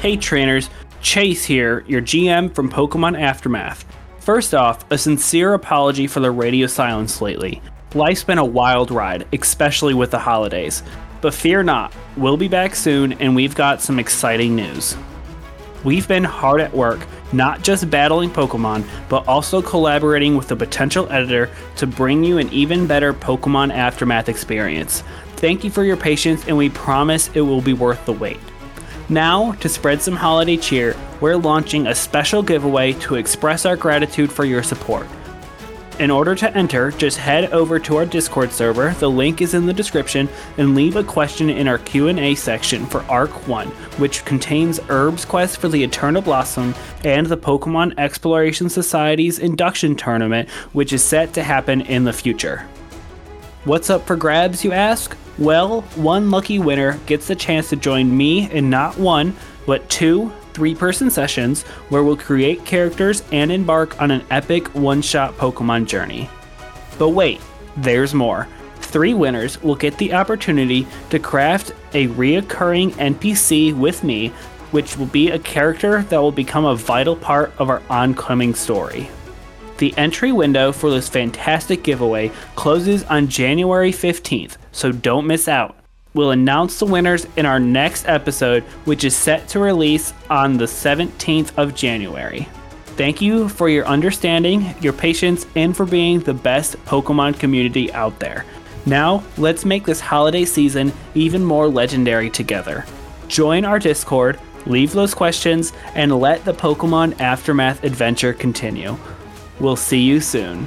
Hey trainers, Chase here, your GM from Pokemon Aftermath. First off, a sincere apology for the radio silence lately. Life's been a wild ride, especially with the holidays. But fear not, we'll be back soon and we've got some exciting news. We've been hard at work, not just battling Pokemon, but also collaborating with a potential editor to bring you an even better Pokemon Aftermath experience. Thank you for your patience, and we promise it will be worth the wait. Now, to spread some holiday cheer, we're launching a special giveaway to express our gratitude for your support. In order to enter, just head over to our Discord server, the link is in the description, and leave a question in our Q&A section for Arc 1, which contains Herb's quest for the Eternal Blossom and the Pokemon Exploration Society's induction tournament, which is set to happen in the future. What's up for grabs, you ask? Well, one lucky winner gets the chance to join me in not one, but two three person sessions where we'll create characters and embark on an epic one shot Pokemon journey. But wait, there's more. Three winners will get the opportunity to craft a reoccurring NPC with me, which will be a character that will become a vital part of our oncoming story. The entry window for this fantastic giveaway closes on January 15th, so don't miss out. We'll announce the winners in our next episode, which is set to release on the 17th of January. Thank you for your understanding, your patience, and for being the best Pokemon community out there. Now, let's make this holiday season even more legendary together. Join our Discord, leave those questions, and let the Pokemon Aftermath adventure continue. We'll see you soon.